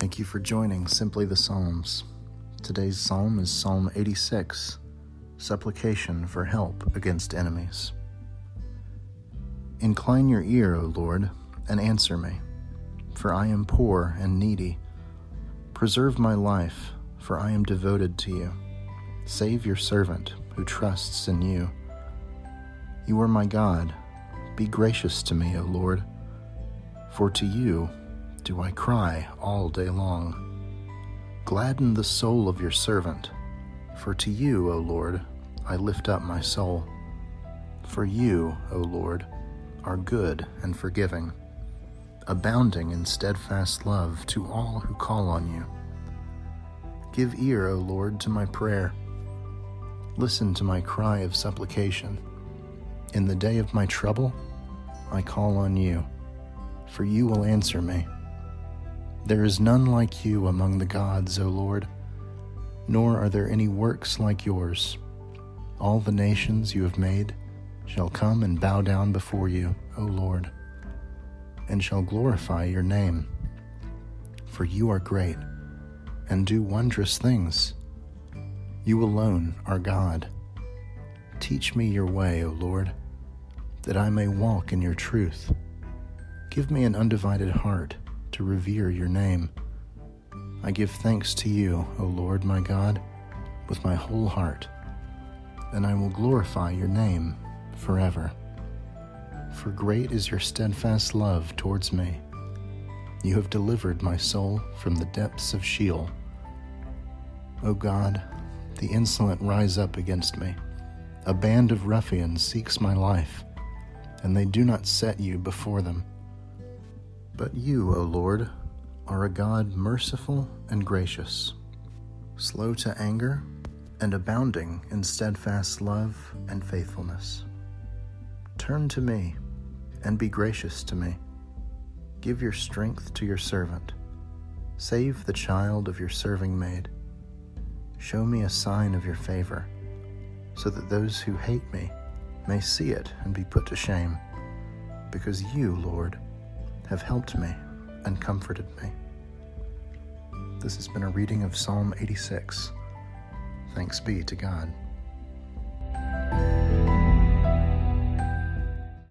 Thank you for joining Simply the Psalms. Today's psalm is Psalm 86 Supplication for Help Against Enemies. Incline your ear, O Lord, and answer me, for I am poor and needy. Preserve my life, for I am devoted to you. Save your servant who trusts in you. You are my God. Be gracious to me, O Lord, for to you do I cry all day long. Gladden the soul of your servant, for to you, O Lord, I lift up my soul. For you, O Lord, are good and forgiving, abounding in steadfast love to all who call on you. Give ear, O Lord, to my prayer. Listen to my cry of supplication. In the day of my trouble, I call on you, for you will answer me. There is none like you among the gods, O Lord, nor are there any works like yours. All the nations you have made shall come and bow down before you, O Lord, and shall glorify your name. For you are great and do wondrous things. You alone are God. Teach me your way, O Lord, that I may walk in your truth. Give me an undivided heart to revere your name. I give thanks to you, O Lord my God, with my whole heart, and I will glorify your name forever. For great is your steadfast love towards me. You have delivered my soul from the depths of Sheol. O God, the insolent rise up against me. A band of ruffians seeks my life, and they do not set you before them. But you, O Lord, are a God merciful and gracious, slow to anger, and abounding in steadfast love and faithfulness. Turn to me and be gracious to me. Give your strength to your servant. Save the child of your serving maid. Show me a sign of your favor, so that those who hate me may see it and be put to shame. Because you, Lord, have helped me and comforted me. This has been a reading of Psalm 86. Thanks be to God.